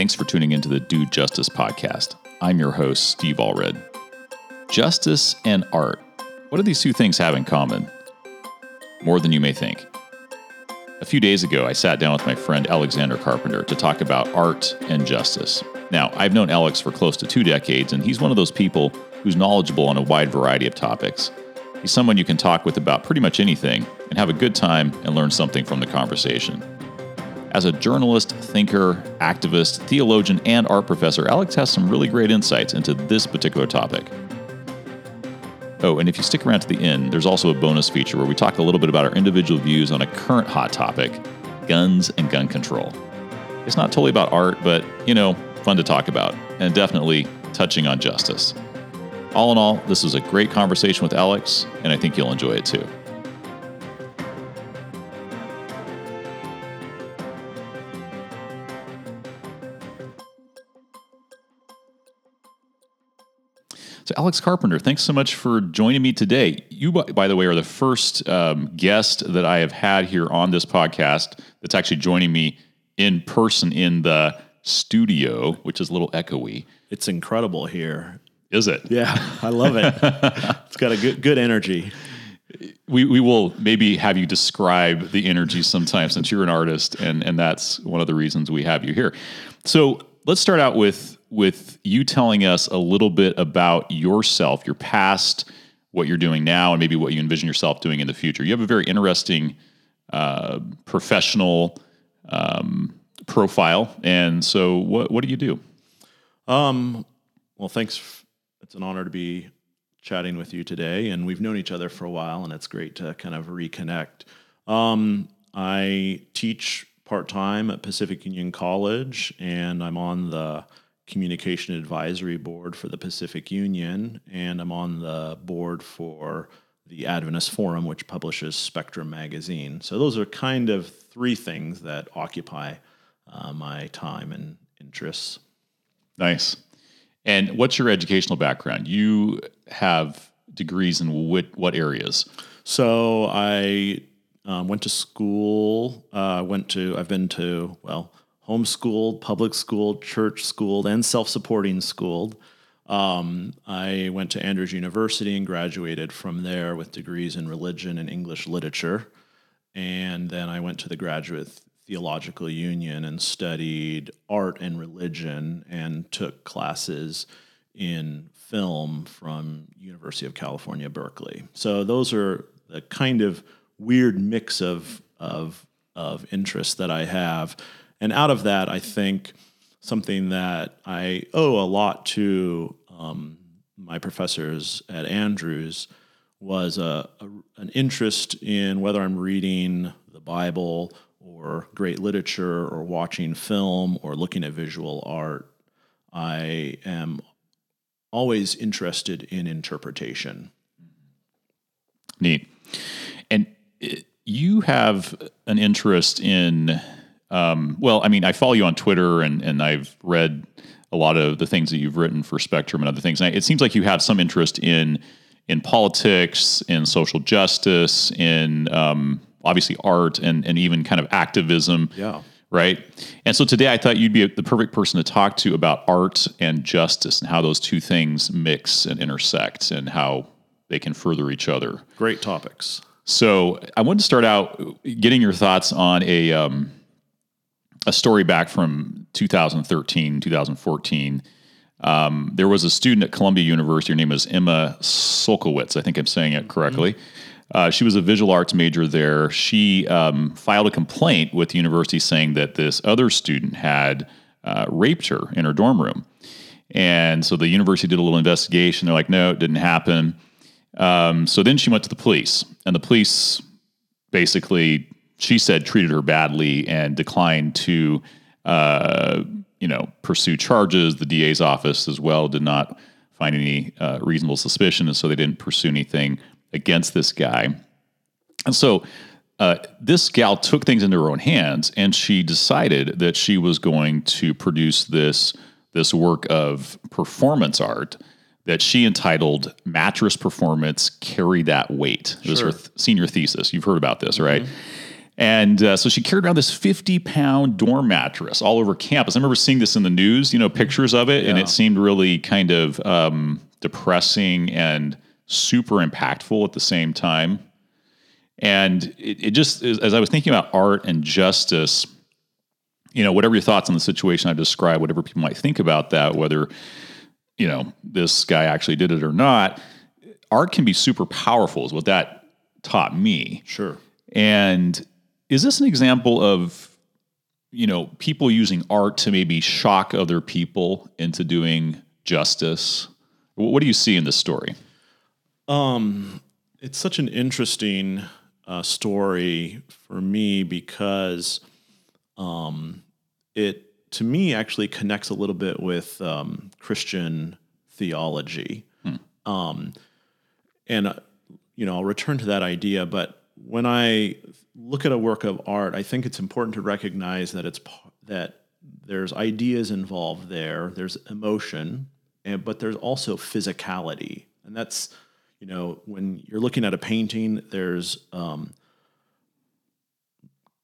Thanks for tuning into the Do Justice podcast. I'm your host, Steve Allred. Justice and art. What do these two things have in common? More than you may think. A few days ago, I sat down with my friend Alexander Carpenter to talk about art and justice. Now, I've known Alex for close to two decades, and he's one of those people who's knowledgeable on a wide variety of topics. He's someone you can talk with about pretty much anything and have a good time and learn something from the conversation. As a journalist, thinker, activist, theologian, and art professor, Alex has some really great insights into this particular topic. Oh, and if you stick around to the end, there's also a bonus feature where we talk a little bit about our individual views on a current hot topic guns and gun control. It's not totally about art, but, you know, fun to talk about, and definitely touching on justice. All in all, this was a great conversation with Alex, and I think you'll enjoy it too. So, Alex Carpenter, thanks so much for joining me today. You, by the way, are the first um, guest that I have had here on this podcast that's actually joining me in person in the studio, which is a little echoey. It's incredible here. Is it? Yeah, I love it. it's got a good good energy. We, we will maybe have you describe the energy sometime since you're an artist and and that's one of the reasons we have you here. So let's start out with with you telling us a little bit about yourself, your past, what you're doing now, and maybe what you envision yourself doing in the future. You have a very interesting uh, professional um, profile, and so what what do you do? Um, well, thanks it's an honor to be chatting with you today, and we've known each other for a while, and it's great to kind of reconnect. Um, I teach part time at Pacific Union College, and I'm on the communication advisory board for the Pacific Union, and I'm on the board for the Adventist Forum, which publishes Spectrum magazine. So those are kind of three things that occupy uh, my time and interests. Nice. And what's your educational background? You have degrees in what, what areas? So I um, went to school. Uh, went to I've been to well homeschooled, public schooled, church schooled, and self-supporting schooled. Um, I went to Andrews University and graduated from there with degrees in religion and English literature. And then I went to the graduate Theological Union and studied art and religion and took classes in film from University of California, Berkeley. So those are the kind of weird mix of of of interests that I have. And out of that, I think something that I owe a lot to um, my professors at Andrews was a, a, an interest in whether I'm reading the Bible or great literature or watching film or looking at visual art, I am always interested in interpretation. Neat. You have an interest in, um, well, I mean, I follow you on Twitter and, and I've read a lot of the things that you've written for Spectrum and other things. And it seems like you have some interest in in politics, in social justice, in um, obviously art and and even kind of activism. Yeah. Right. And so today I thought you'd be the perfect person to talk to about art and justice and how those two things mix and intersect and how they can further each other. Great topics. So I wanted to start out getting your thoughts on a um, a story back from 2013, 2014. Um, there was a student at Columbia University. Her name is Emma Sulkowicz. I think I'm saying it correctly. Mm-hmm. Uh, she was a visual arts major there. She um, filed a complaint with the university saying that this other student had uh, raped her in her dorm room. And so the university did a little investigation. They're like, no, it didn't happen. Um, so then she went to the police, and the police basically, she said, treated her badly and declined to, uh, you know, pursue charges. The DA's office as well did not find any uh, reasonable suspicion, and so they didn't pursue anything against this guy. And so uh, this gal took things into her own hands and she decided that she was going to produce this, this work of performance art that she entitled Mattress Performance Carry That Weight. It was her th- senior thesis. You've heard about this, right? Mm-hmm. And uh, so she carried around this 50 pound dorm mattress all over campus. I remember seeing this in the news, you know, pictures of it, and it seemed really kind of um, depressing and super impactful at the same time. And it, it just, as I was thinking about art and justice, you know, whatever your thoughts on the situation I described, whatever people might think about that, whether, you know, this guy actually did it or not, art can be super powerful, is what that taught me. Sure. And is this an example of, you know, people using art to maybe shock other people into doing justice? What do you see in this story? um It's such an interesting uh, story for me because um, it, to me, actually connects a little bit with um, Christian theology. Um, and, uh, you know, I'll return to that idea, but when I look at a work of art, I think it's important to recognize that it's that there's ideas involved there, there's emotion, and but there's also physicality, and that's you know when you're looking at a painting, there's um,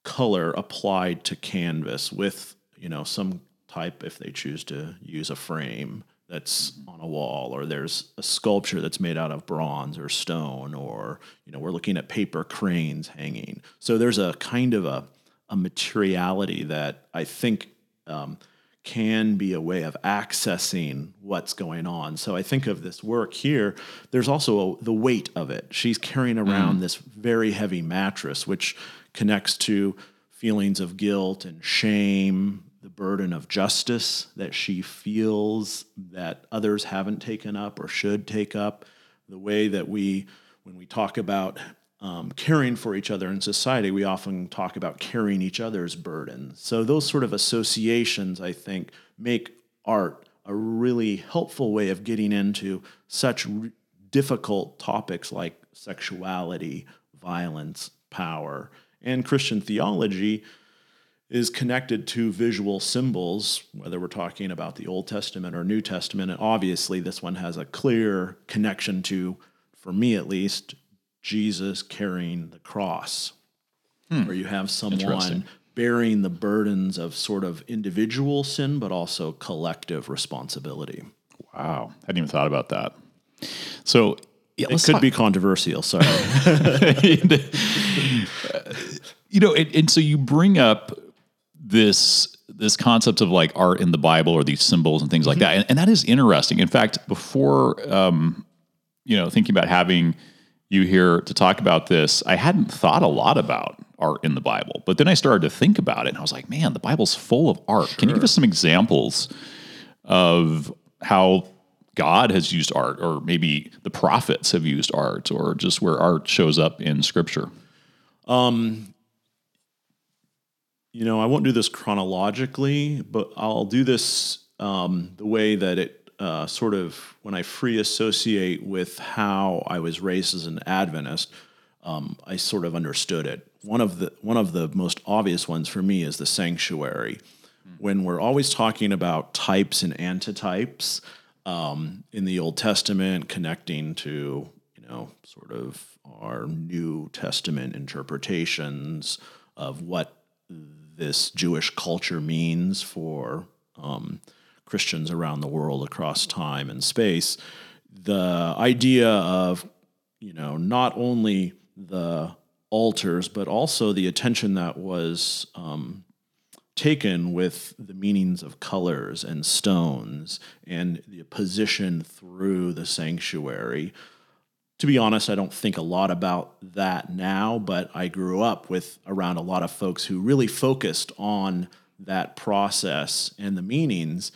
color applied to canvas with you know some type if they choose to use a frame that's on a wall or there's a sculpture that's made out of bronze or stone or you know we're looking at paper cranes hanging so there's a kind of a, a materiality that i think um, can be a way of accessing what's going on. So I think of this work here. There's also a, the weight of it. She's carrying around this very heavy mattress, which connects to feelings of guilt and shame, the burden of justice that she feels that others haven't taken up or should take up, the way that we, when we talk about um, caring for each other in society, we often talk about carrying each other's burdens. So, those sort of associations, I think, make art a really helpful way of getting into such r- difficult topics like sexuality, violence, power. And Christian theology is connected to visual symbols, whether we're talking about the Old Testament or New Testament. And obviously, this one has a clear connection to, for me at least, Jesus carrying the cross, hmm. where you have someone bearing the burdens of sort of individual sin, but also collective responsibility. Wow. I hadn't even thought about that. So, yeah, It could talk- be controversial. Sorry. you know, and, and so you bring up this this concept of like art in the Bible or these symbols and things like that, and, and that is interesting. In fact, before um, you know, thinking about having you here to talk about this, I hadn't thought a lot about art in the Bible, but then I started to think about it, and I was like, man, the Bible's full of art. Can you give us some examples of how God has used art, or maybe the prophets have used art, or just where art shows up in Scripture? You know, I won't do this chronologically, but I'll do this um, the way that it uh, sort of, when I free associate with how I was raised as an Adventist, um, I sort of understood it. One of the one of the most obvious ones for me is the sanctuary. When we're always talking about types and antitypes um, in the Old Testament, connecting to you know sort of our New Testament interpretations of what this Jewish culture means for um, Christians around the world across time and space. The idea of, you know, not only the altars, but also the attention that was um, taken with the meanings of colors and stones and the position through the sanctuary to be honest, I don't think a lot about that now, but I grew up with around a lot of folks who really focused on that process and the meanings.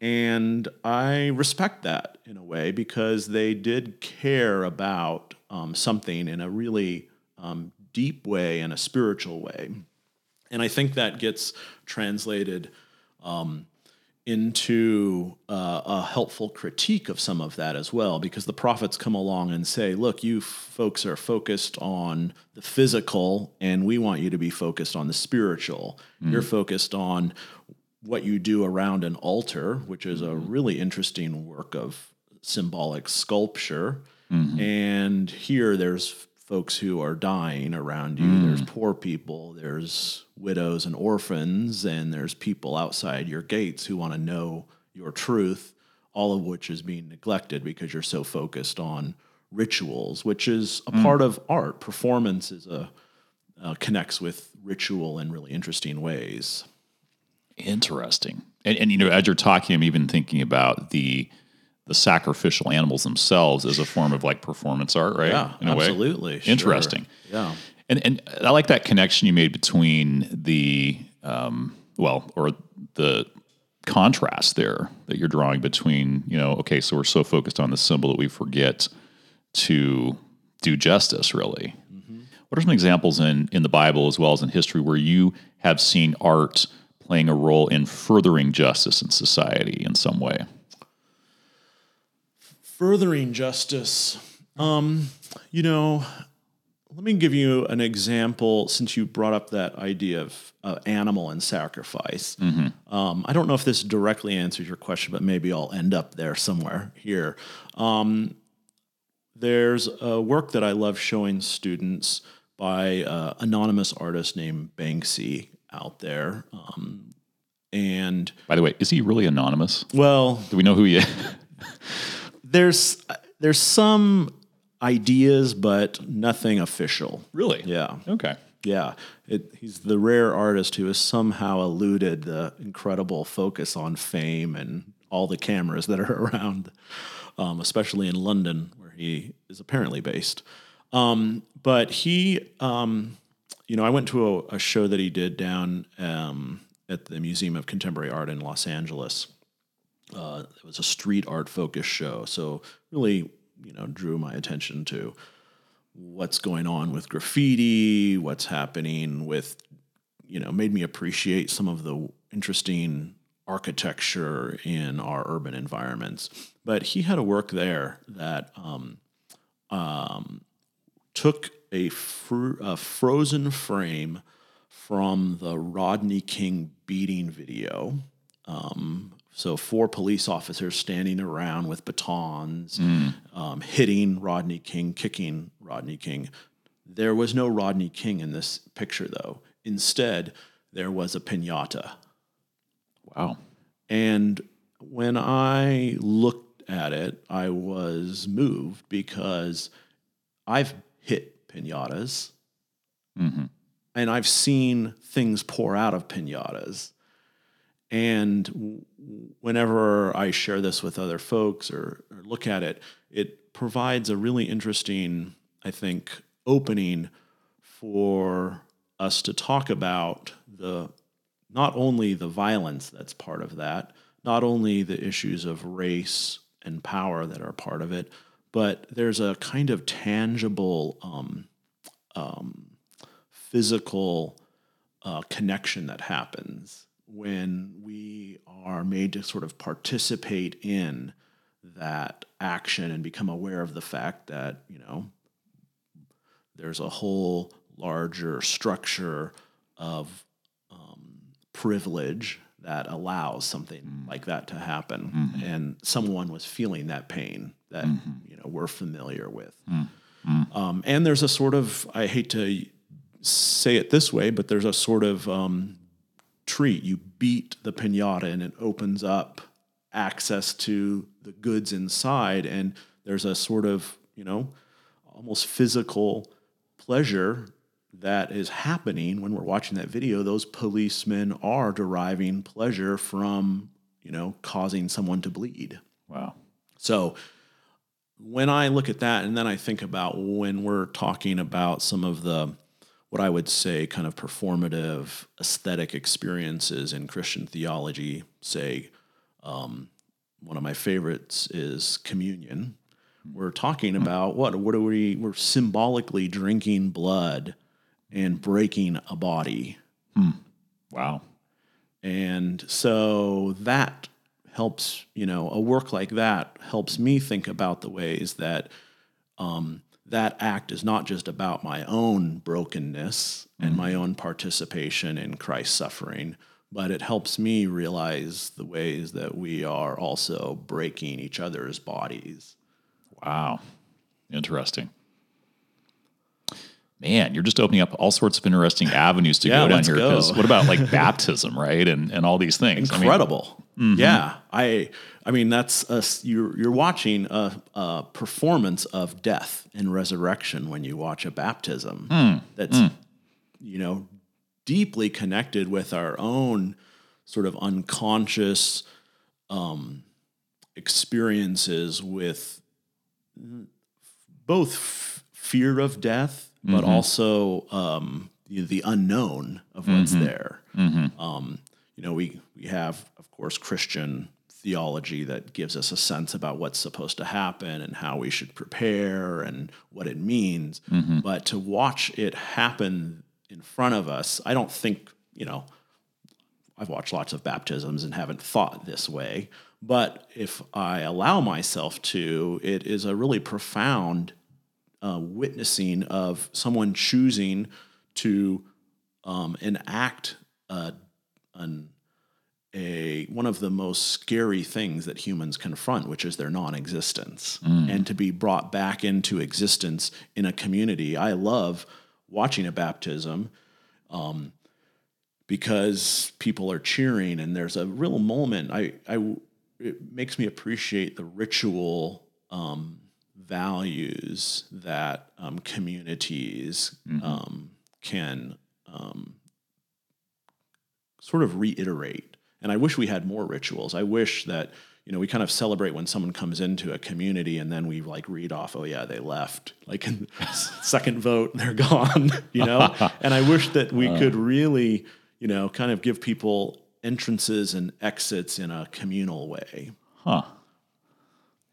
And I respect that in a way because they did care about um, something in a really um, deep way and a spiritual way. And I think that gets translated um, into uh, a helpful critique of some of that as well, because the prophets come along and say, look, you folks are focused on the physical, and we want you to be focused on the spiritual. Mm-hmm. You're focused on what you do around an altar, which is a mm-hmm. really interesting work of symbolic sculpture. Mm-hmm. And here there's folks who are dying around you. There's poor people, there's widows and orphans, and there's people outside your gates who want to know your truth, all of which is being neglected because you're so focused on rituals, which is a part of art. Performance is a uh, connects with ritual in really interesting ways. Interesting. And, and you know, as you're talking, I'm even thinking about the the sacrificial animals themselves as a form of like performance art, right? Yeah, In a way. absolutely. Sure. Interesting. Yeah. And and I like that connection you made between the um, well, or the contrast there that you're drawing between, you know, okay, so we're so focused on the symbol that we forget to do justice, really. What are some examples in in the Bible as well as in history where you have seen art playing a role in furthering justice in society in some way? Furthering justice. Um, you know, let me give you an example since you brought up that idea of uh, animal and sacrifice. Um, I don't know if this directly answers your question, but maybe I'll end up there somewhere here. Um, there's a work that I love showing students by uh, anonymous artist named Banksy out there. Um, and By the way, is he really anonymous? well, Do we know who he is? there's there's some ideas, but nothing official. really? Yeah, Okay. yeah. It, he's the rare artist who has somehow eluded the incredible focus on fame and all the cameras that are around, um, especially in London, where he is apparently based. Um, but he, um, you know, I went to a, a show that he did down um, at the Museum of Contemporary Art in Los Angeles. Uh, it was a street art focused show, so really, you know, drew my attention to what's going on with graffiti, what's happening with, you know, made me appreciate some of the interesting architecture in our urban environments. But he had a work there that um, um, took a, fr- a frozen frame from the Rodney King beating video. Um, so four police officers standing around with batons, um, hitting Rodney King, kicking Rodney King. There was no Rodney King in this picture, though. Instead, there was a pinata. Wow. And when I looked at it, I was moved because I've hit pinatas and I've seen things pour out of pinatas. And whenever I share this with other folks or, or look at it, it provides a really interesting, I think, opening for us to talk about the not only the violence that's part of that, not only the issues of race and power that are part of it, but there's a kind of tangible um, um, physical uh, connection that happens when we are made to sort of participate in that action and become aware of the fact that you know there's a whole larger structure of um, privilege that allows something like that to happen. And someone was feeling that pain that you know we're familiar with. Um, and there's a sort of i hate to say it this way but there's a sort of um, treat you beat the piñata and it opens up access to the goods inside. And there's a sort of you know almost physical pleasure that is happening when we're watching that video. Those policemen are deriving pleasure from you know causing someone to bleed. Wow. so when I look at that, and then I think about when we're talking about some of the what I would say kind of performative aesthetic experiences in Christian theology, say um, one of my favorites is communion. We're talking about what? What are we? We're symbolically drinking blood and breaking a body. Wow. And so that helps, you know, a work like that helps me think about the ways that um, that act is not just about my own brokenness and my mm-hmm. own participation in Christ's suffering, but it helps me realize the ways that we are also breaking each other's bodies. Wow. Interesting. man, you're just opening up all sorts of interesting avenues to Yeah, go down here. go. Because what about like baptism, right? And and all these things. I mean, incredible. Mm-hmm. Yeah, I I mean that's a, you're you're watching a, a performance of death and resurrection when you watch a baptism. That's you know deeply connected with our own sort of unconscious um, experiences with both f- fear of death, but also um, the, the unknown of what's there. Um, you know, we we have, of course, Christian theology that gives us a sense about what's supposed to happen and how we should prepare and what it means. But to watch it happen in front of us, I don't think you know. I've watched lots of baptisms and haven't thought this way. But if I allow myself to, it is a really profound uh, witnessing of someone choosing to um, enact a, an, a one of the most scary things that humans confront, which is their non-existence, and to be brought back into existence in a community. I love watching a baptism because people are cheering and there's a real moment I, I it makes me appreciate the ritual um, values that um, communities um, can um, sort of reiterate and i wish we had more rituals i wish that you know we kind of celebrate when someone comes into a community and then we like read off oh yeah they left like in second vote they're gone you know and i wish that we could really you know kind of give people entrances and exits in a communal way Huh.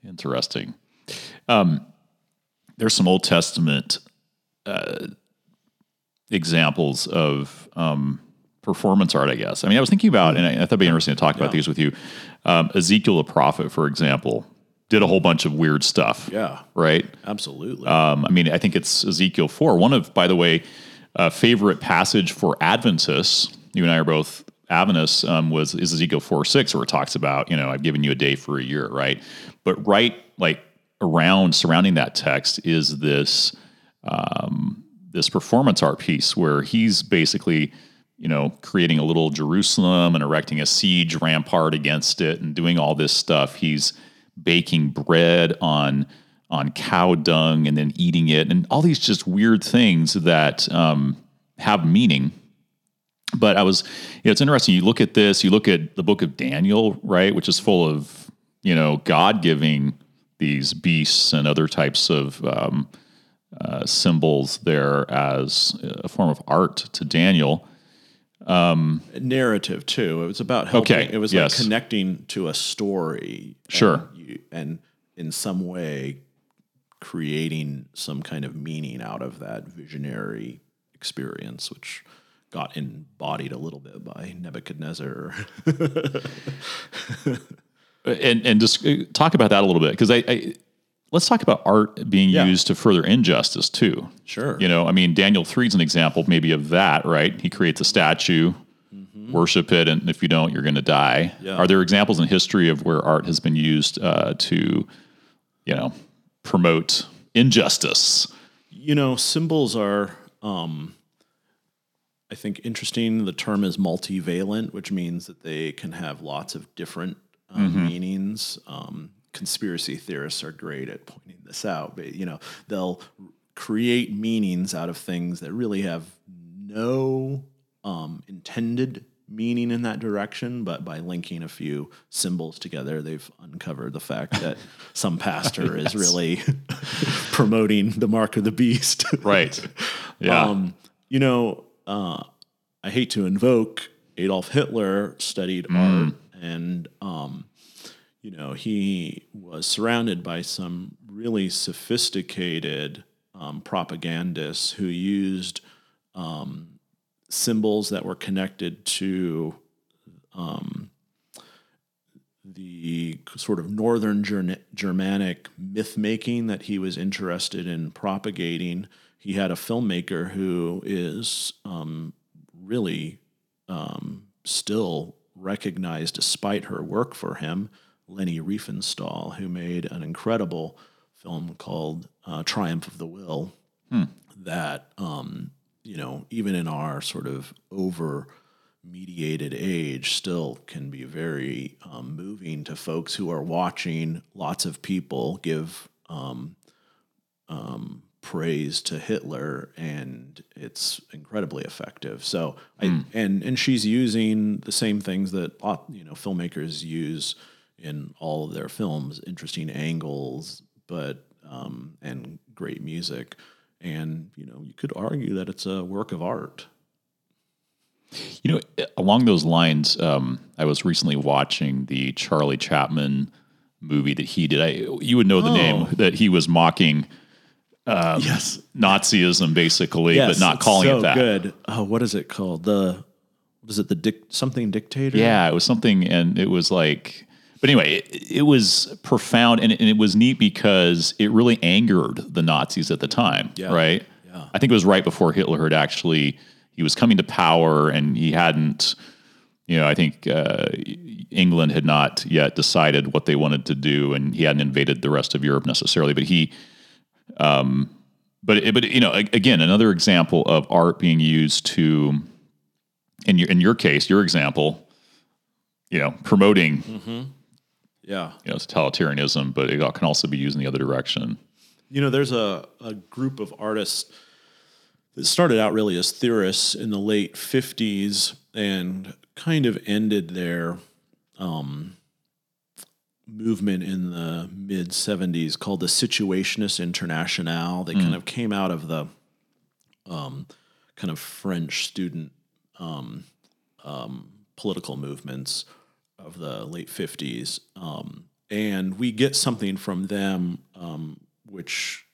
Interesting. Um, there's some Old Testament uh, examples of um, performance art, I guess. I mean, I was thinking about, and I, I thought it'd be interesting to talk about these with you. Um, Ezekiel the prophet, for example, did a whole bunch of weird stuff. yeah Right. absolutely Um, I mean, I think it's Ezekiel 4. One of, by the way, uh, favorite passage for Adventists, you and I are both Adventists, um, was is Ezekiel 4 6, where it talks about, you know, I've given you a day for a year, right? But right, like around, surrounding that text is this, um, this performance art piece where he's basically, you know, creating a little Jerusalem and erecting a siege rampart against it and doing all this stuff. He's baking bread on on cow dung and then eating it and all these just weird things that um, have meaning. But I was, you know, it's interesting. You look at this, you look at the book of Daniel, right, which is full of, you know, God giving these beasts and other types of um, uh, symbols there as a form of art to Daniel. Narrative too. It was about helping. Okay, It was yes. like connecting to a story. Sure. And, you, and in some way creating some kind of meaning out of that visionary experience, which got embodied a little bit by Nebuchadnezzar. and and just uh, talk about that a little bit because I, I let's talk about art being Yeah. used to further injustice too. Sure. You know, I mean, Daniel three is an example maybe of that, right? He creates a statue, worship it, and if you don't, you're going to die. Yeah. Are there examples in history of where art has been used uh, to, you know, promote injustice? you know, symbols are, um, I think, interesting. The term is multivalent, which means that they can have lots of different um, meanings. Um, conspiracy theorists are great at pointing this out, but you know, they'll create meanings out of things that really have no um, intended meaning in that direction, but by linking a few symbols together, they've uncovered the fact that some pastor is really promoting the mark of the beast. Right. Yeah. Um, you know, uh, I hate to invoke Adolf Hitler studied art, and um, you know he was surrounded by some really sophisticated um, propagandists who used um, symbols that were connected to um, the sort of northern Germanic myth making that he was interested in propagating. He had a filmmaker who is um, really um, still recognized despite her work for him, Leni Riefenstahl, who made an incredible film called uh, Triumph of the Will that um, you know even in our sort of over mediated age still can be very um, moving to folks who are watching lots of people give um, um, praise to Hitler, and it's incredibly effective. So, I, and and she's using the same things that you know filmmakers use in all of their films, interesting angles, but um, and great music. And you know, you could argue that it's a work of art. You know, along those lines, um, I was recently watching the Charlie Chaplin movie that he did. I, you would know the name that he was mocking yes, Nazism, basically, but not calling so it that. Good. Oh, what is it called? The what is it? The dic- something dictator? Yeah, it was something, and it was like, but anyway, it, it was profound, and it, and it was neat because it really angered the Nazis at the time, Yeah. right? Yeah. I think it was right before Hitler had actually he was coming to power, and he hadn't, you know, I think uh, England had not yet decided what they wanted to do, and he hadn't invaded the rest of Europe necessarily, but he. Um, but but you know, again, another example of art being used to in your in your case, your example, you know, promoting yeah. you know totalitarianism, but it can also be used in the other direction. You know, there's a, a group of artists that started out really as theorists in the late 50s and kind of ended their um, movement in the mid 70s called the Situationist International. They kind of came out of the um, kind of French student um, um, political movements of the late 50s. Um, and we get something from them, um, which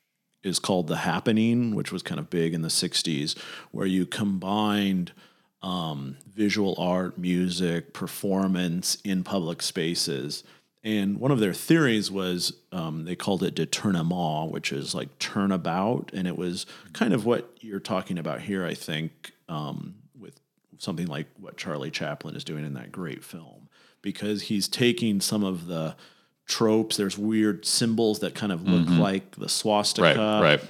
is called The Happening, which was kind of big in the 60s, where you combined um, visual art, music, performance in public spaces. And one of their theories was um, they called it détournement, which is like turnabout. And it was kind of what you're talking about here, I think, um, with something like what Charlie Chaplin is doing in that great film, because he's taking some of the tropes. There's weird symbols that kind of look like the swastika. Right, right.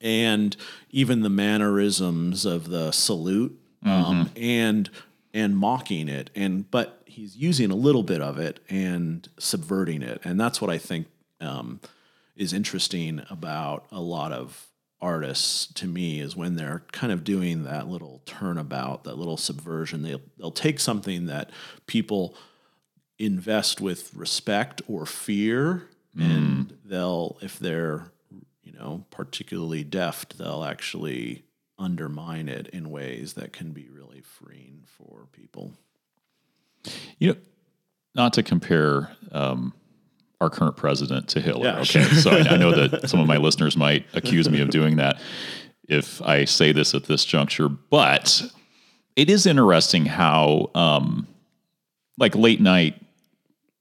and even the mannerisms of the salute um, and and mocking it. And but he's using a little bit of it and subverting it. And that's what i think um, is interesting about a lot of artists to me is when they're kind of doing that little turnabout that little subversion they'll, they'll take something that people invest with respect or fear and they'll if they're you know particularly deft they'll actually undermine it in ways that can be really freeing for people. You know, not to compare um, our current president to Hitler. Yeah, okay, so I, I know that some of my listeners might accuse me of doing that if I say this at this juncture, but it is interesting how, um, like late night,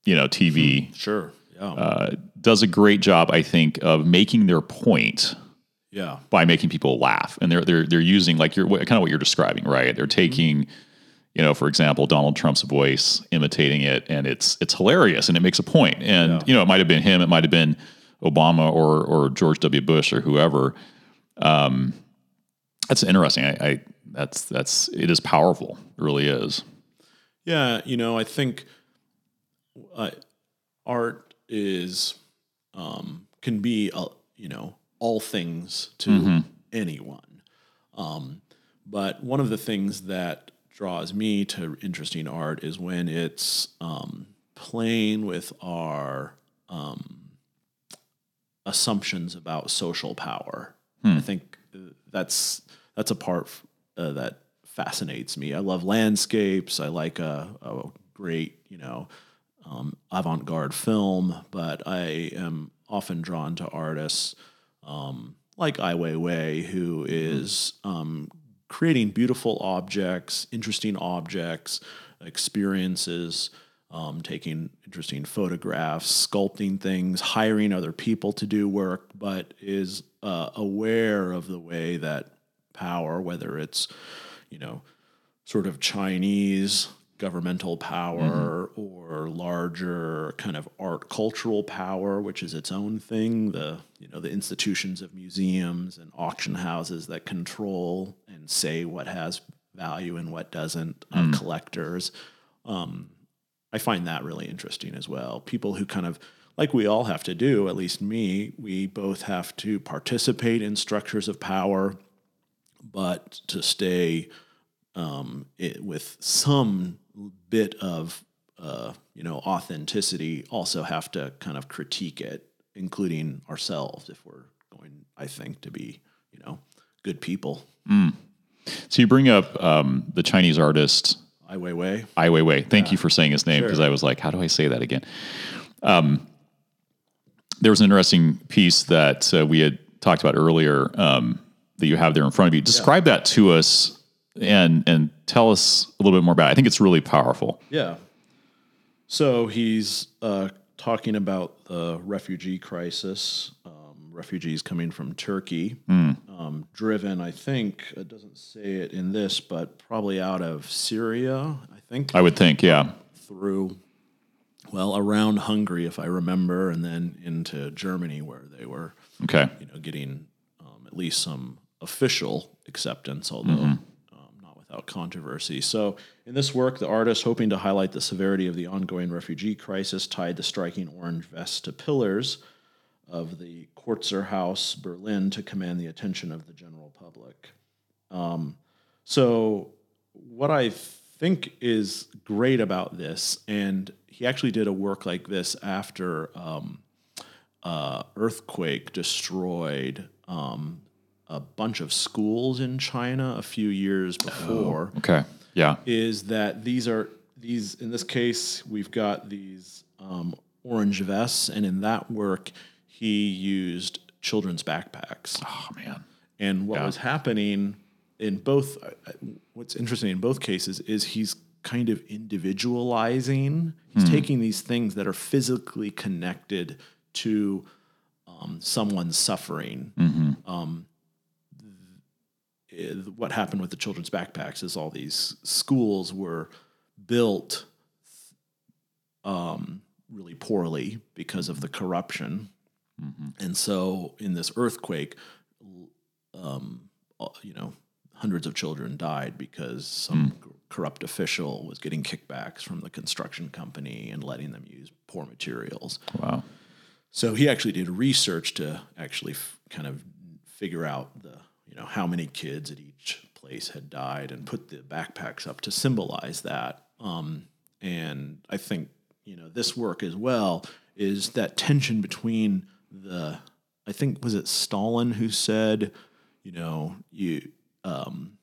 you know, TV sure yeah. uh, does a great job, I think, of making their point yeah. by making people laugh, and they're they're they're using like you're kind of what you're describing, right? They're taking, you know, for example, Donald Trump's voice, imitating it, and it's it's hilarious, and it makes a point. And Yeah. you know, it might have been him, it might have been Obama or or George W. Bush or whoever. Um, that's interesting. I, I that's that's it is powerful. It really is. Yeah, you know, I think uh, art is um, can be uh, you know all things to anyone. Um, but one of the things that draws me to interesting art is when it's um, playing with our um, assumptions about social power. I think uh, that's that's a part uh, that fascinates me. I love landscapes. I like a, a great, you know, um, avant-garde film, but I am often drawn to artists um, like Ai Weiwei, who is um, creating beautiful objects, interesting objects, experiences, um, taking interesting photographs, sculpting things, hiring other people to do work, but is uh, aware of the way that power, whether it's, you know, sort of Chinese governmental power or or larger kind of art cultural power, which is its own thing. The you know the institutions of museums and auction houses that control and say what has value and what doesn't. Uh, collectors. Um, I find that really interesting as well. People who kind of like we all have to do, at least me, we both have to participate in structures of power, but to stay um, it, with some bit of uh, you know authenticity, also have to kind of critique it, including ourselves, if we're going, I think, to be you know good people. So you bring up um, the Chinese artist Ai Weiwei. Ai Weiwei. Thank you for saying his name because I was like, how do I say that again? Um, there was an interesting piece that uh, we had talked about earlier um, that you have there in front of you. Describe that to us and and tell us a little bit more about it. I think it's really powerful. Yeah. So he's uh, talking about the refugee crisis, um, refugees coming from Turkey, um, driven, I think, it doesn't say it in this, but probably out of Syria, I think, I would think, yeah. through, well, around Hungary, if I remember, and then into Germany, where they were, Okay. you know, getting um, at least some official acceptance, although Mm-hmm. Without controversy. So, in this work, the artist, hoping to highlight the severity of the ongoing refugee crisis, tied the striking orange vest to pillars of the Konzerthaus, Berlin, to command the attention of the general public. Um, so, what I think is great about this, and he actually did a work like this after um, uh, earthquake destroyed um, a bunch of schools in China a few years before Okay. Yeah. is that these are these in this case we've got these um, orange vests and in that work he used children's backpacks Oh man. and what was happening in both uh, what's interesting in both cases is he's kind of individualizing he's taking these things that are physically connected to um, someone's suffering um, th- uh, what happened with the children's backpacks is all these schools were built um, really poorly because of the corruption and so in this earthquake um, uh, you know, hundreds of children died because some c- corrupt official was getting kickbacks from the construction company and letting them use poor materials. Wow. So he actually did research to actually f- kind of figure out the, you know, how many kids at each place had died and put the backpacks up to symbolize that. Um, and I think, you know, this work as well is that tension between the, I think, was it Stalin who said, you know, you, um,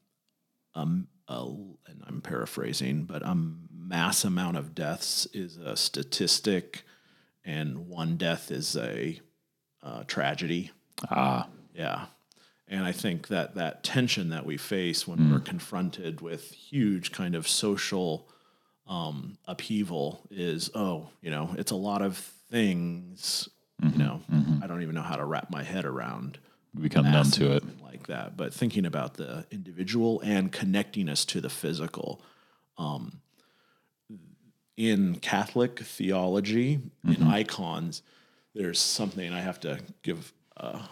um, uh, and I'm paraphrasing, but a mass amount of deaths is a statistic, and one death is a uh, tragedy. Ah. Yeah. And I think that that tension that we face when we're confronted with huge kind of social um, upheaval is, oh, you know, it's a lot of things, you know, I don't even know how to wrap my head around We become numb to it. like that. But thinking about the individual and connecting us to the physical. Um, in Catholic theology, in icons, there's something I have to give uh,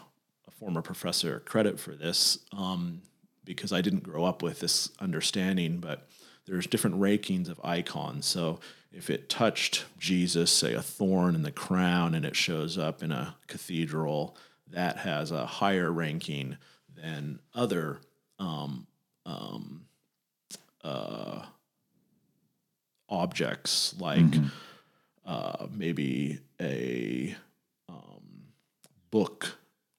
former professor credit for this um, because I didn't grow up with this understanding, but there's different rankings of icons. So if it touched Jesus, say a thorn in the crown, and it shows up in a cathedral, that has a higher ranking than other um, um, uh, objects like uh, maybe a um, book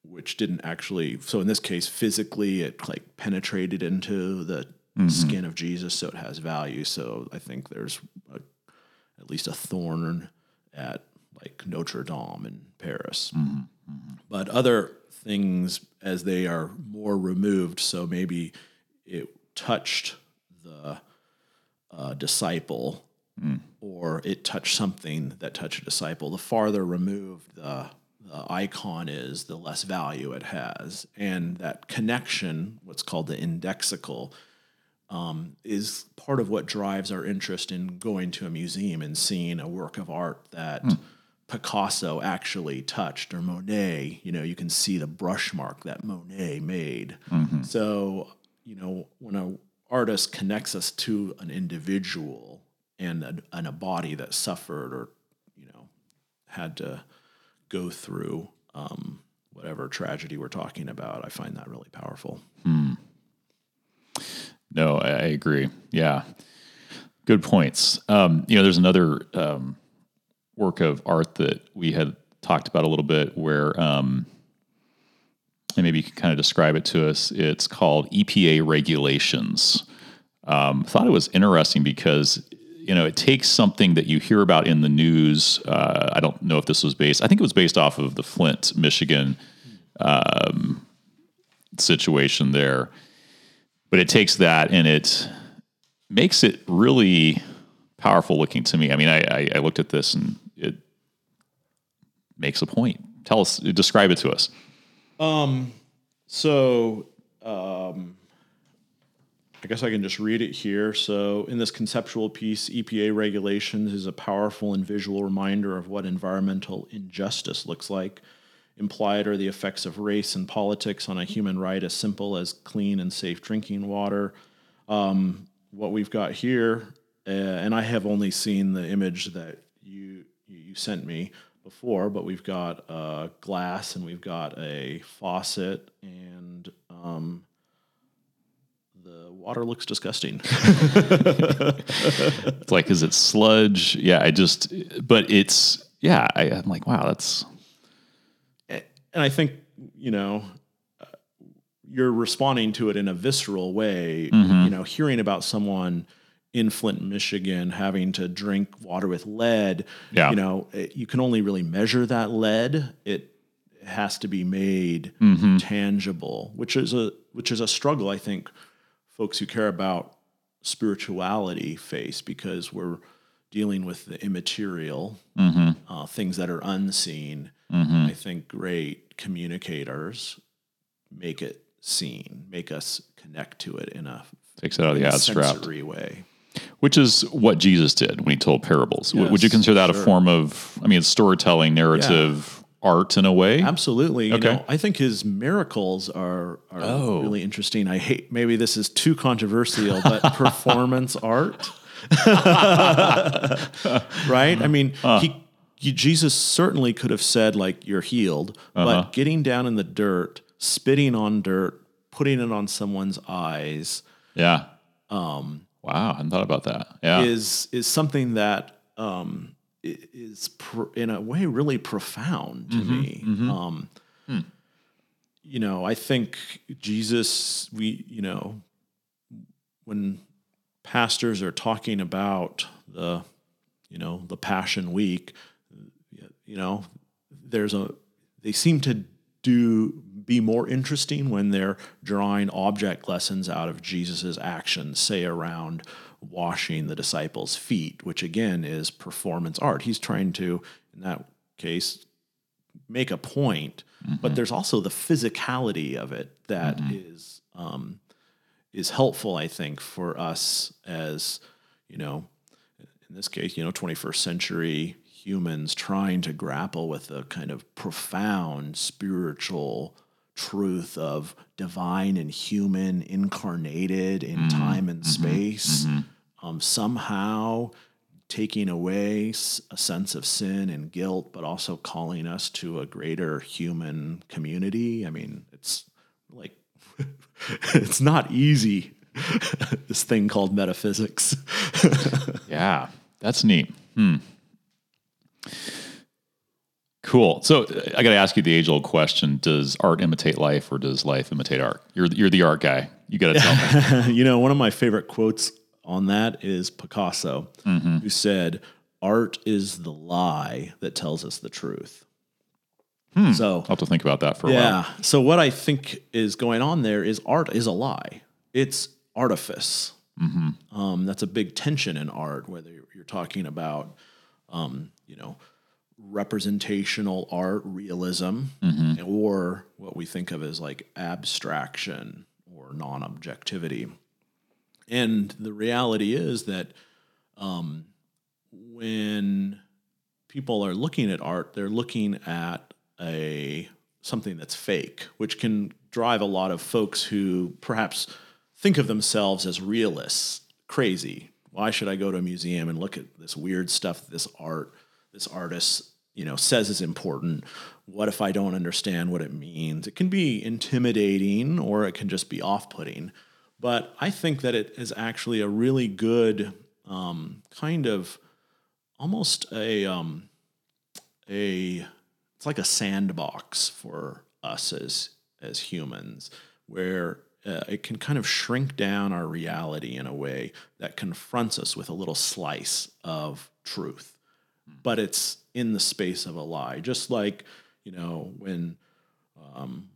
which didn't actually so in this case physically it like penetrated into the mm-hmm. skin of jesus so it has value. So i think there's a, at least a thorn at like notre dame in paris. Mm-hmm. Mm-hmm. But other things as they are more removed so maybe it touched the uh, disciple mm. or it touched something that touched a disciple. The farther removed the, the icon is the less value it has and that connection what's called the indexical um, is part of what drives our interest in going to a museum and seeing a work of art that hmm. Picasso actually touched or Monet. You know, you can see the brush mark that Monet made. Mm-hmm. So, you know, when an artist connects us to an individual and a, and a body that suffered or, you know, had to go through um, whatever tragedy we're talking about, I find that really powerful. No, I, I agree. Yeah, good points. Um, you know, there's another um, work of art that we had talked about a little bit, where um, and maybe you can kind of describe it to us. It's called EPA regulations. Um, thought it was interesting because you know it takes something that you hear about in the news. Uh, I don't know if this was based. I think it was based off of the Flint, Michigan um, situation there but it takes that and it makes it really powerful looking to me. I mean, I, I, I looked at this and it makes a point. Tell us, describe it to us. Um, so um, I guess I can just read it here. So, in this conceptual piece, EPA regulations is a powerful and visual reminder of what environmental injustice looks like. Implied are the effects of race and politics on a human right as simple as clean and safe drinking water. Um, what we've got here, uh, and I have only seen the image that you you sent me before, but we've got uh, glass and we've got a faucet, and um, the water looks disgusting. It's like, is it sludge? Yeah, I just, but it's, yeah, I, I'm like, wow, that's, and I think you know you're responding to it in a visceral way. Mm-hmm. You know, hearing about someone in Flint, Michigan, having to drink water with lead. Yeah. You know, it, you can only really measure that lead. It has to be made mm-hmm. tangible, which is a which is a struggle. I think folks who care about spirituality face because we're dealing with the immaterial uh, things that are unseen. I think great communicators make it seen, make us connect to it in a takes it out of the abstract, sensory way. which is what Jesus did when he told parables. W- Would you consider that a form of, I mean, it's storytelling, narrative, art in a way? Absolutely. You Okay. know, I think his miracles are are Oh. really interesting. I hate maybe this is too controversial, but performance art. right? I mean, he, he Jesus certainly could have said like you're healed, but getting down in the dirt, spitting on dirt, putting it on someone's eyes Yeah. Um, wow, I hadn't thought about that. Yeah. is is something that um, is pr- in a way really profound to mm-hmm. me. Mm-hmm. Um, hmm. You know, I think Jesus. We, you know, when pastors are talking about the, you know, the Passion Week, you know, there's a they seem to do be more interesting when they're drawing object lessons out of Jesus's actions, say around washing the disciples' feet, which again is performance art. He's trying to, in that case, make a point, but mm-hmm. there's also the physicality of it that mm-hmm. is um, is helpful, I think, for us as you know, in this case, you know, 21st century humans trying to grapple with the kind of profound spiritual truth of divine and human incarnated in mm-hmm. time and space. Um, somehow taking away a sense of sin and guilt, but also calling us to a greater human community. I mean, it's like, it's not easy, this thing called metaphysics. Yeah, that's neat. Hmm. Cool. So I got to ask you the age-old question: Does art imitate life, or does life imitate art? You're you're the art guy. You got to tell me. you know, one of my favorite quotes on that is Picasso, who said, Art is the lie that tells us the truth. So, I'll have to think about that for a yeah. while. Yeah. So, what I think is going on there is art is a lie, it's artifice. Um, that's a big tension in art, whether you're talking about, um, you know, representational art, realism, or what we think of as like abstraction or non objectivity. And the reality is that um, when people are looking at art, they're looking at a something that's fake, which can drive a lot of folks who perhaps think of themselves as realists crazy. Why should I go to a museum and look at this weird stuff, this art, this artist, you know, says is important? What if I don't understand what it means? It can be intimidating or it can just be off-putting. But I think that it is actually a really good um, kind of almost a um, a it's like a sandbox for us as as humans where uh, it can kind of shrink down our reality in a way that confronts us with a little slice of truth. But it's in the space of a lie. Just like you know when um,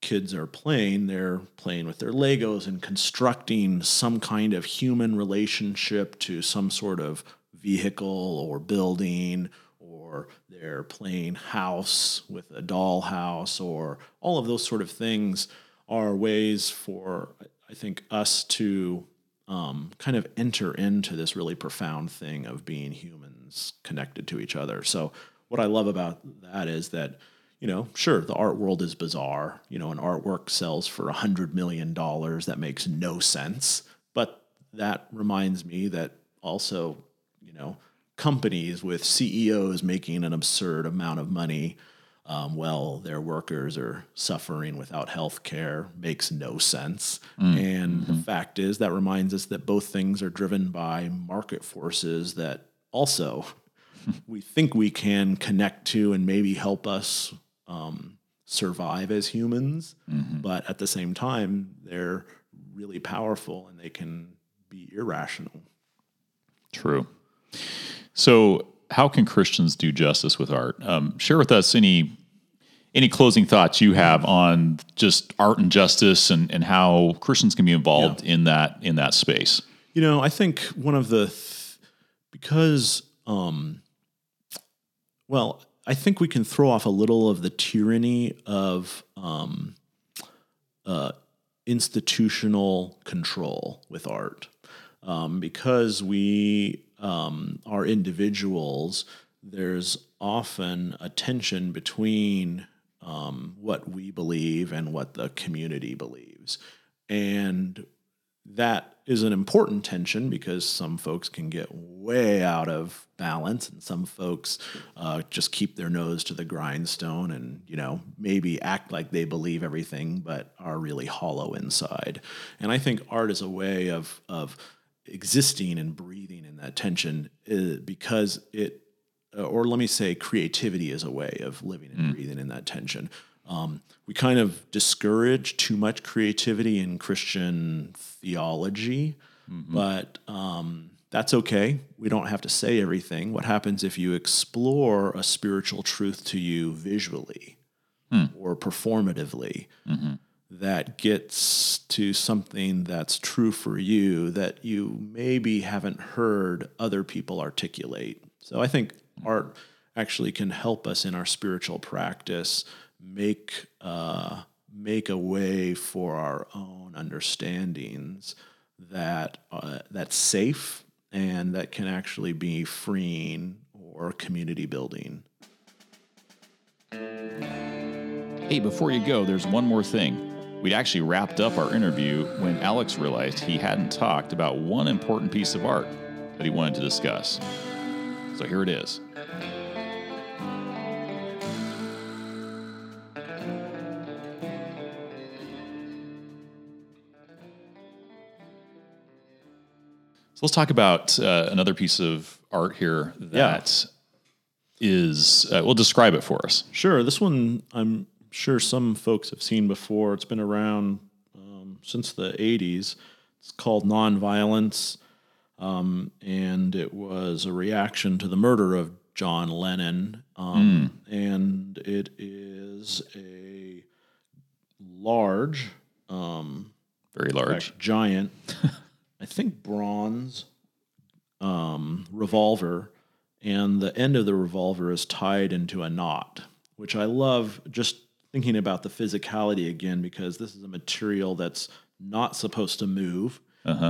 kids are playing they're playing with their legos and constructing some kind of human relationship to some sort of vehicle or building or they're playing house with a dollhouse or all of those sort of things are ways for i think us to um, kind of enter into this really profound thing of being humans connected to each other. So what i love about that is that you know sure the art world is bizarre you know an artwork sells for a hundred million dollars that makes no sense but that reminds me that also you know companies with CEOs making an absurd amount of money um, while their workers are suffering without health care makes no sense. Mm. And mm-hmm. the fact is, that reminds us that both things are driven by market forces that also we think we can connect to and maybe help us um, survive as humans. Mm-hmm. But at the same time, they're really powerful and they can be irrational. True. So, how can Christians do justice with art? Um, share with us any any closing thoughts you have on just art and justice and, and how Christians can be involved yeah. in that in that space. You know, I think one of the th- because um, well, I think we can throw off a little of the tyranny of um, uh, institutional control with art um, because we um, are individuals, there's often a tension between um, what we believe and what the community believes. And that is an important tension because some folks can get way out of balance and some folks uh, just keep their nose to the grindstone and you know maybe act like they believe everything but are really hollow inside and i think art is a way of of existing and breathing in that tension uh, because it, or let me say, creativity is a way of living and mm. breathing in that tension. Um, we kind of discourage too much creativity in Christian theology, mm-hmm. but um, that's okay. We don't have to say everything. What happens if you explore a spiritual truth to you visually mm. or performatively? Mm-hmm that gets to something that's true for you that you maybe haven't heard other people articulate. So I think art actually can help us in our spiritual practice make uh, make a way for our own understandings that uh, that's safe and that can actually be freeing or community building. Hey, before you go, there's one more thing. We'd actually wrapped up our interview when Alex realized he hadn't talked about one important piece of art that he wanted to discuss. So here it is. So let's talk about uh, another piece of art here that yeah. is. Uh, well, describe it for us. Sure. This one I'm sure some folks have seen before. It's been around um, since the 80s. It's called Nonviolence, um, and it was a reaction to the murder of John Lennon. Um, mm. And it is a large, um, very large, fact, giant, I think bronze um, revolver, and the end of the revolver is tied into a knot, which I love just thinking about the physicality again because this is a material that's not supposed to move.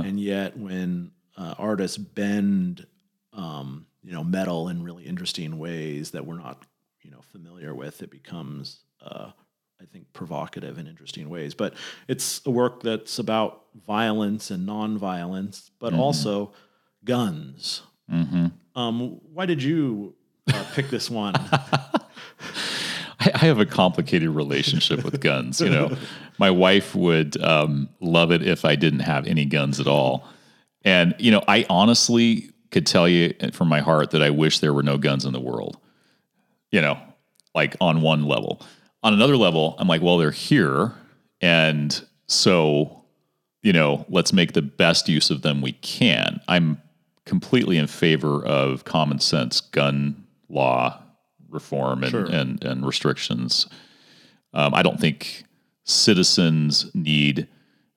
and yet when uh, artists bend, um, you know, metal in really interesting ways that we're not, you know, familiar with, it becomes, uh, I think, provocative in interesting ways. But it's a work that's about violence and nonviolence, but also guns. Um, why did you uh, pick this one? I, I have a complicated relationship with guns. You know, my wife would um, love it if I didn't have any guns at all. And, you know, I honestly could tell you from my heart that I wish there were no guns in the world, you know, like on one level. On another level, I'm like, well, they're here. And so, you know, let's make the best use of them we can. I'm completely in favor of common sense gun law reform and, Sure. and, and restrictions. Um, I don't think citizens need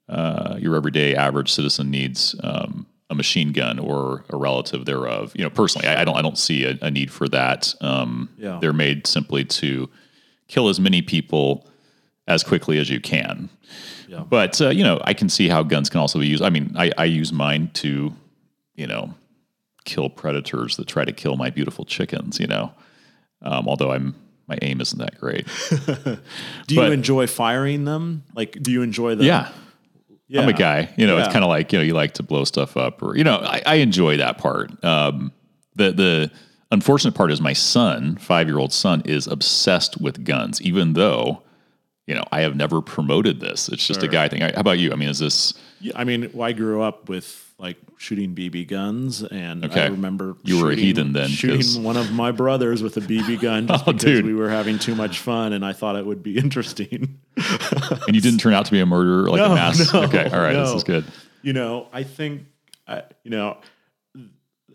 uh, your everyday average citizen needs um, a machine gun or a relative thereof. You know, personally, I, I don't I don't see a, a need for that. Um, Yeah. They're made simply to kill as many people as quickly as you can. Yeah. But uh, you know, I can see how guns can also be used. I mean, I, I use mine to, you know, kill predators that try to kill my beautiful chickens. You know, um, although I'm my aim isn't that great. Do you enjoy firing them? Like, do you enjoy the? yeah. yeah. I'm a guy. You know, it's kind of like you know, you like to blow stuff up, or you know, I, I enjoy that part. Um, the the unfortunate part is my son, five year old son, is obsessed with guns, even though you know I have never promoted this. It's just a guy thing. How about you? I mean, is this Yeah, I mean, well, I grew up with like shooting BB guns, and I remember You were a heathen then. Shooting one of my brothers with a BB gun just Oh, because dude. we were having too much fun, and I thought it would be interesting. and you didn't turn out to be a murderer like a mass? no, okay, all right, this is good. you know, I think, I, you know,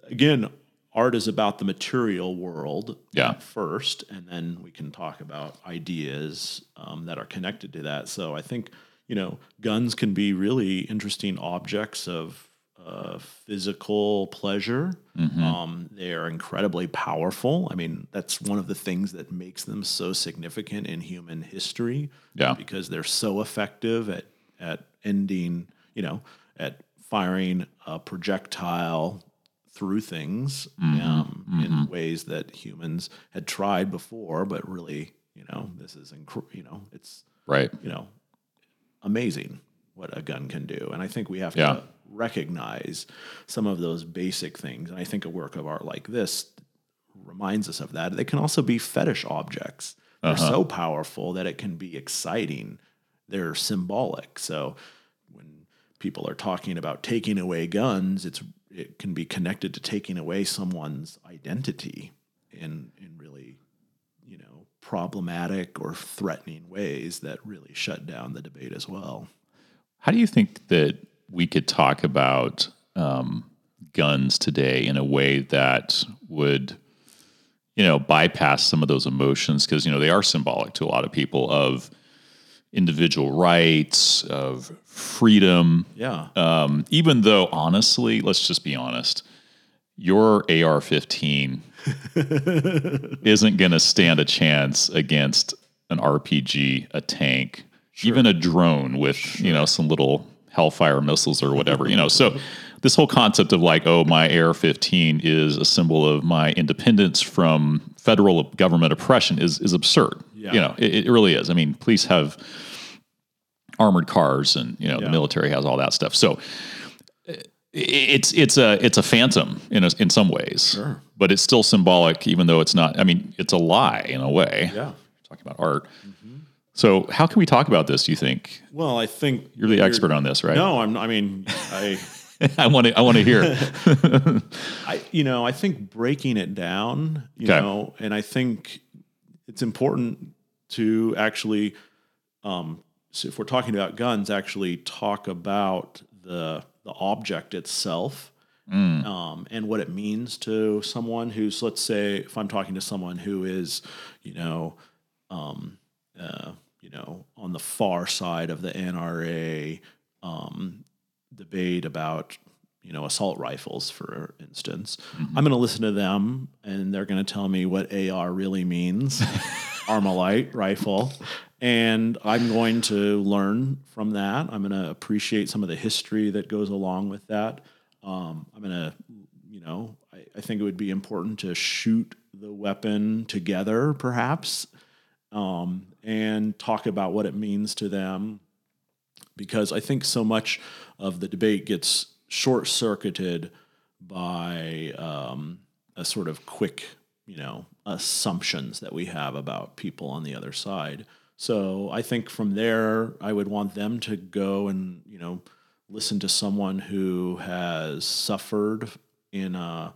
again, art is about the material world Yeah. first, and then we can talk about ideas um, that are connected to that. So I think, you know, guns can be really interesting objects of uh, physical pleasure. Mm-hmm. Um, they are incredibly powerful. I mean, that's one of the things that makes them so significant in human history Yeah. because they're so effective at at ending, you know, at firing a projectile through things mm-hmm, um, in mm-hmm. ways that humans had tried before, but really, you know, this is inc- you know, it's Right. you know, amazing what a gun can do. And I think we have Yeah. to recognize some of those basic things. And I think a work of art like this reminds us of that. They can also be fetish objects. They're uh-huh. so powerful that it can be exciting. They're symbolic. So when people are talking about taking away guns, it's it can be connected to taking away someone's identity in in really you know problematic or threatening ways that really shut down the debate as well. How do you think that we could talk about um, guns today in a way that would, you know, bypass some of those emotions? Because, you know, they are symbolic to a lot of people of individual rights, of freedom. Yeah. Um, even though, honestly, let's just be honest, your AR 15 isn't going to stand a chance against an RPG, a tank, even a drone with, you know, some little Hellfire missiles or whatever, you know. So, this whole concept of like, oh, my AR 15 is a symbol of my independence from federal government oppression is, is absurd. Yeah. You know, it, it really is. I mean, police have armored cars and, you know, the military has all that stuff. So, it's it's a it's a phantom in a, in some ways, Sure. but it's still symbolic, even though it's not. I mean, it's a lie in a way. Yeah. Talking about art. Mm-hmm. So, how can we talk about this? Do you think Well, I think you're the expert on this, right? No, I'm. I mean, I. I want to I want to hear. I, you know, I think breaking it down, you Okay. know, and I think it's important to actually, um, so if we're talking about guns, actually talk about the the object itself. Um, and what it means to someone who's, let's say, if I'm talking to someone who is, you know, um, uh, you know, on the far side of the NRA um, debate about, you know, assault rifles, for instance, I'm going to listen to them, and they're going to tell me what AR really means, Armalite rifle, and I'm going to learn from that. I'm going to appreciate some of the history that goes along with that. Um, I'm going to, you know, I, I, think it would be important to shoot the weapon together, perhaps, um, and talk about what it means to them. Because I think so much of the debate gets short circuited by um, a sort of quick, you know, assumptions that we have about people on the other side. So I think from there, I would want them to go and you know listen to someone who has suffered in a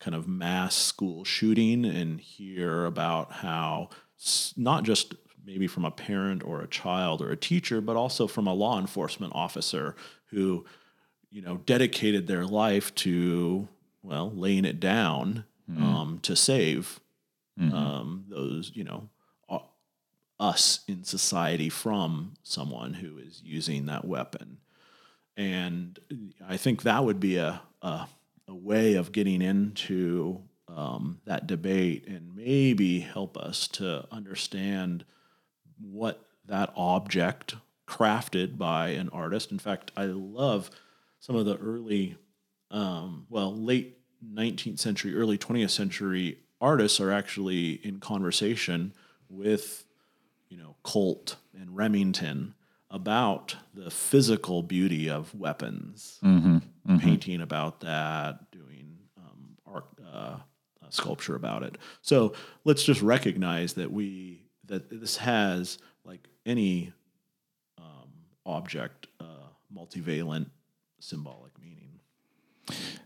kind of mass school shooting and hear about how not just maybe from a parent or a child or a teacher, but also from a law enforcement officer who you know dedicated their life to well laying it down mm-hmm. um, to save mm-hmm. um, those you know us in society from someone who is using that weapon. And I think that would be a, a, a way of getting into um, that debate and maybe help us to understand what that object crafted by an artist. In fact, I love some of the early, um, well, late 19th century, early 20th century artists are actually in conversation with you know, Colt and Remington about the physical beauty of weapons, mm-hmm, mm-hmm. painting about that, doing um, art, uh, sculpture about it. So let's just recognize that we that this has like any um, object, uh, multivalent symbolic meaning.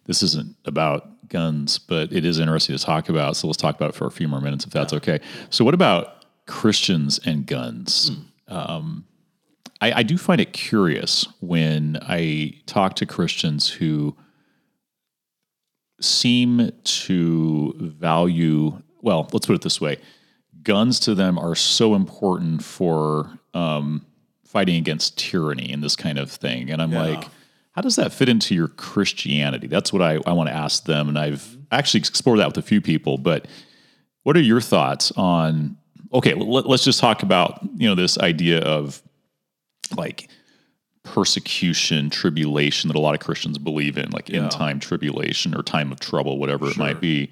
This isn't about guns, but it is interesting to talk about. So let's talk about it for a few more minutes, if that's yeah. okay. So, what about Christians and guns. Mm. Um, I, I, do find it curious when I talk to Christians who seem to value, well, let's put it this way guns to them are so important for um, fighting against tyranny and this kind of thing. And I'm yeah. like, how does that fit into your Christianity? That's what I, I want to ask them. And I've actually explored that with a few people, but what are your thoughts on okay, let, us just talk about you know this idea of like persecution, tribulation that a lot of Christians believe in, like yeah. end time tribulation or time of trouble, whatever sure. it might be,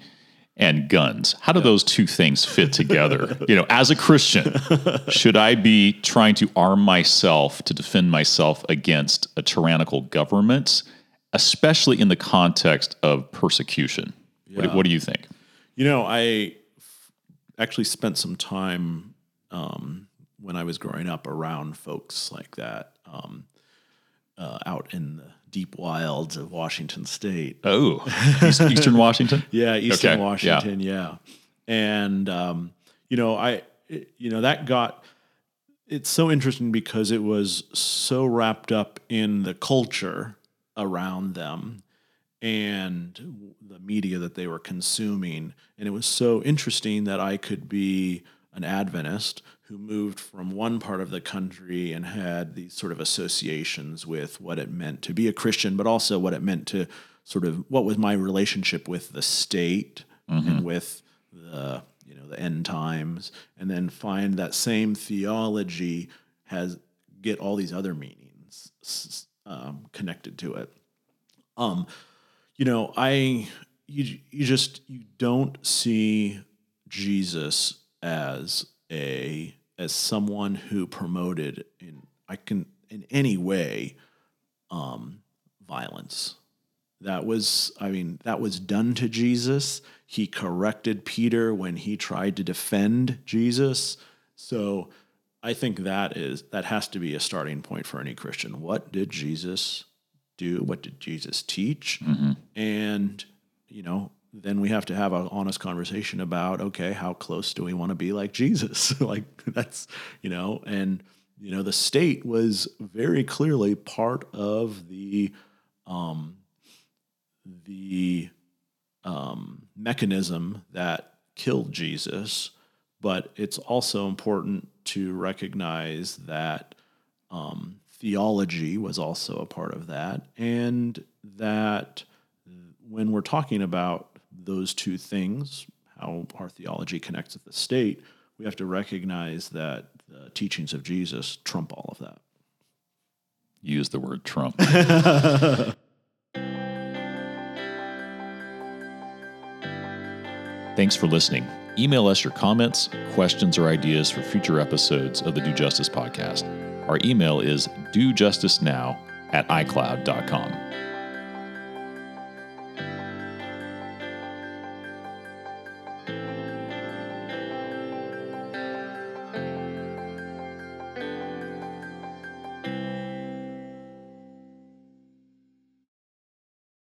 and guns. How do yeah. those two things fit together? you know, as a Christian, should I be trying to arm myself to defend myself against a tyrannical government, especially in the context of persecution? Yeah. What, what do you think? You know, I actually spent some time um, when I was growing up around folks like that um, uh, out in the deep wilds of Washington State. Oh, Eastern Washington. yeah, Eastern okay. Washington. Yeah, yeah. and um, you know, I you know that got it's so interesting because it was so wrapped up in the culture around them and the media that they were consuming. And it was so interesting that I could be an Adventist who moved from one part of the country and had these sort of associations with what it meant to be a Christian, but also what it meant to sort of what was my relationship with the state mm-hmm. and with the you know the end times, and then find that same theology has get all these other meanings um, connected to it. Um, you know, I you you just you don't see Jesus as a as someone who promoted in I can in any way um, violence. That was I mean that was done to Jesus. He corrected Peter when he tried to defend Jesus. So I think that is that has to be a starting point for any Christian. What did Jesus do? What did Jesus teach? Mm-hmm. And, you know, then we have to have an honest conversation about, okay, how close do we want to be like Jesus? like that's, you know, and, you know, the state was very clearly part of the, um, the um, mechanism that killed Jesus, but it's also important to recognize that um, theology was also a part of that, and that when we're talking about those two things, how our theology connects with the state, we have to recognize that the teachings of Jesus trump all of that. Use the word Trump. Thanks for listening. Email us your comments, questions, or ideas for future episodes of the Do Justice podcast. Our email is dojusticenow at icloud.com.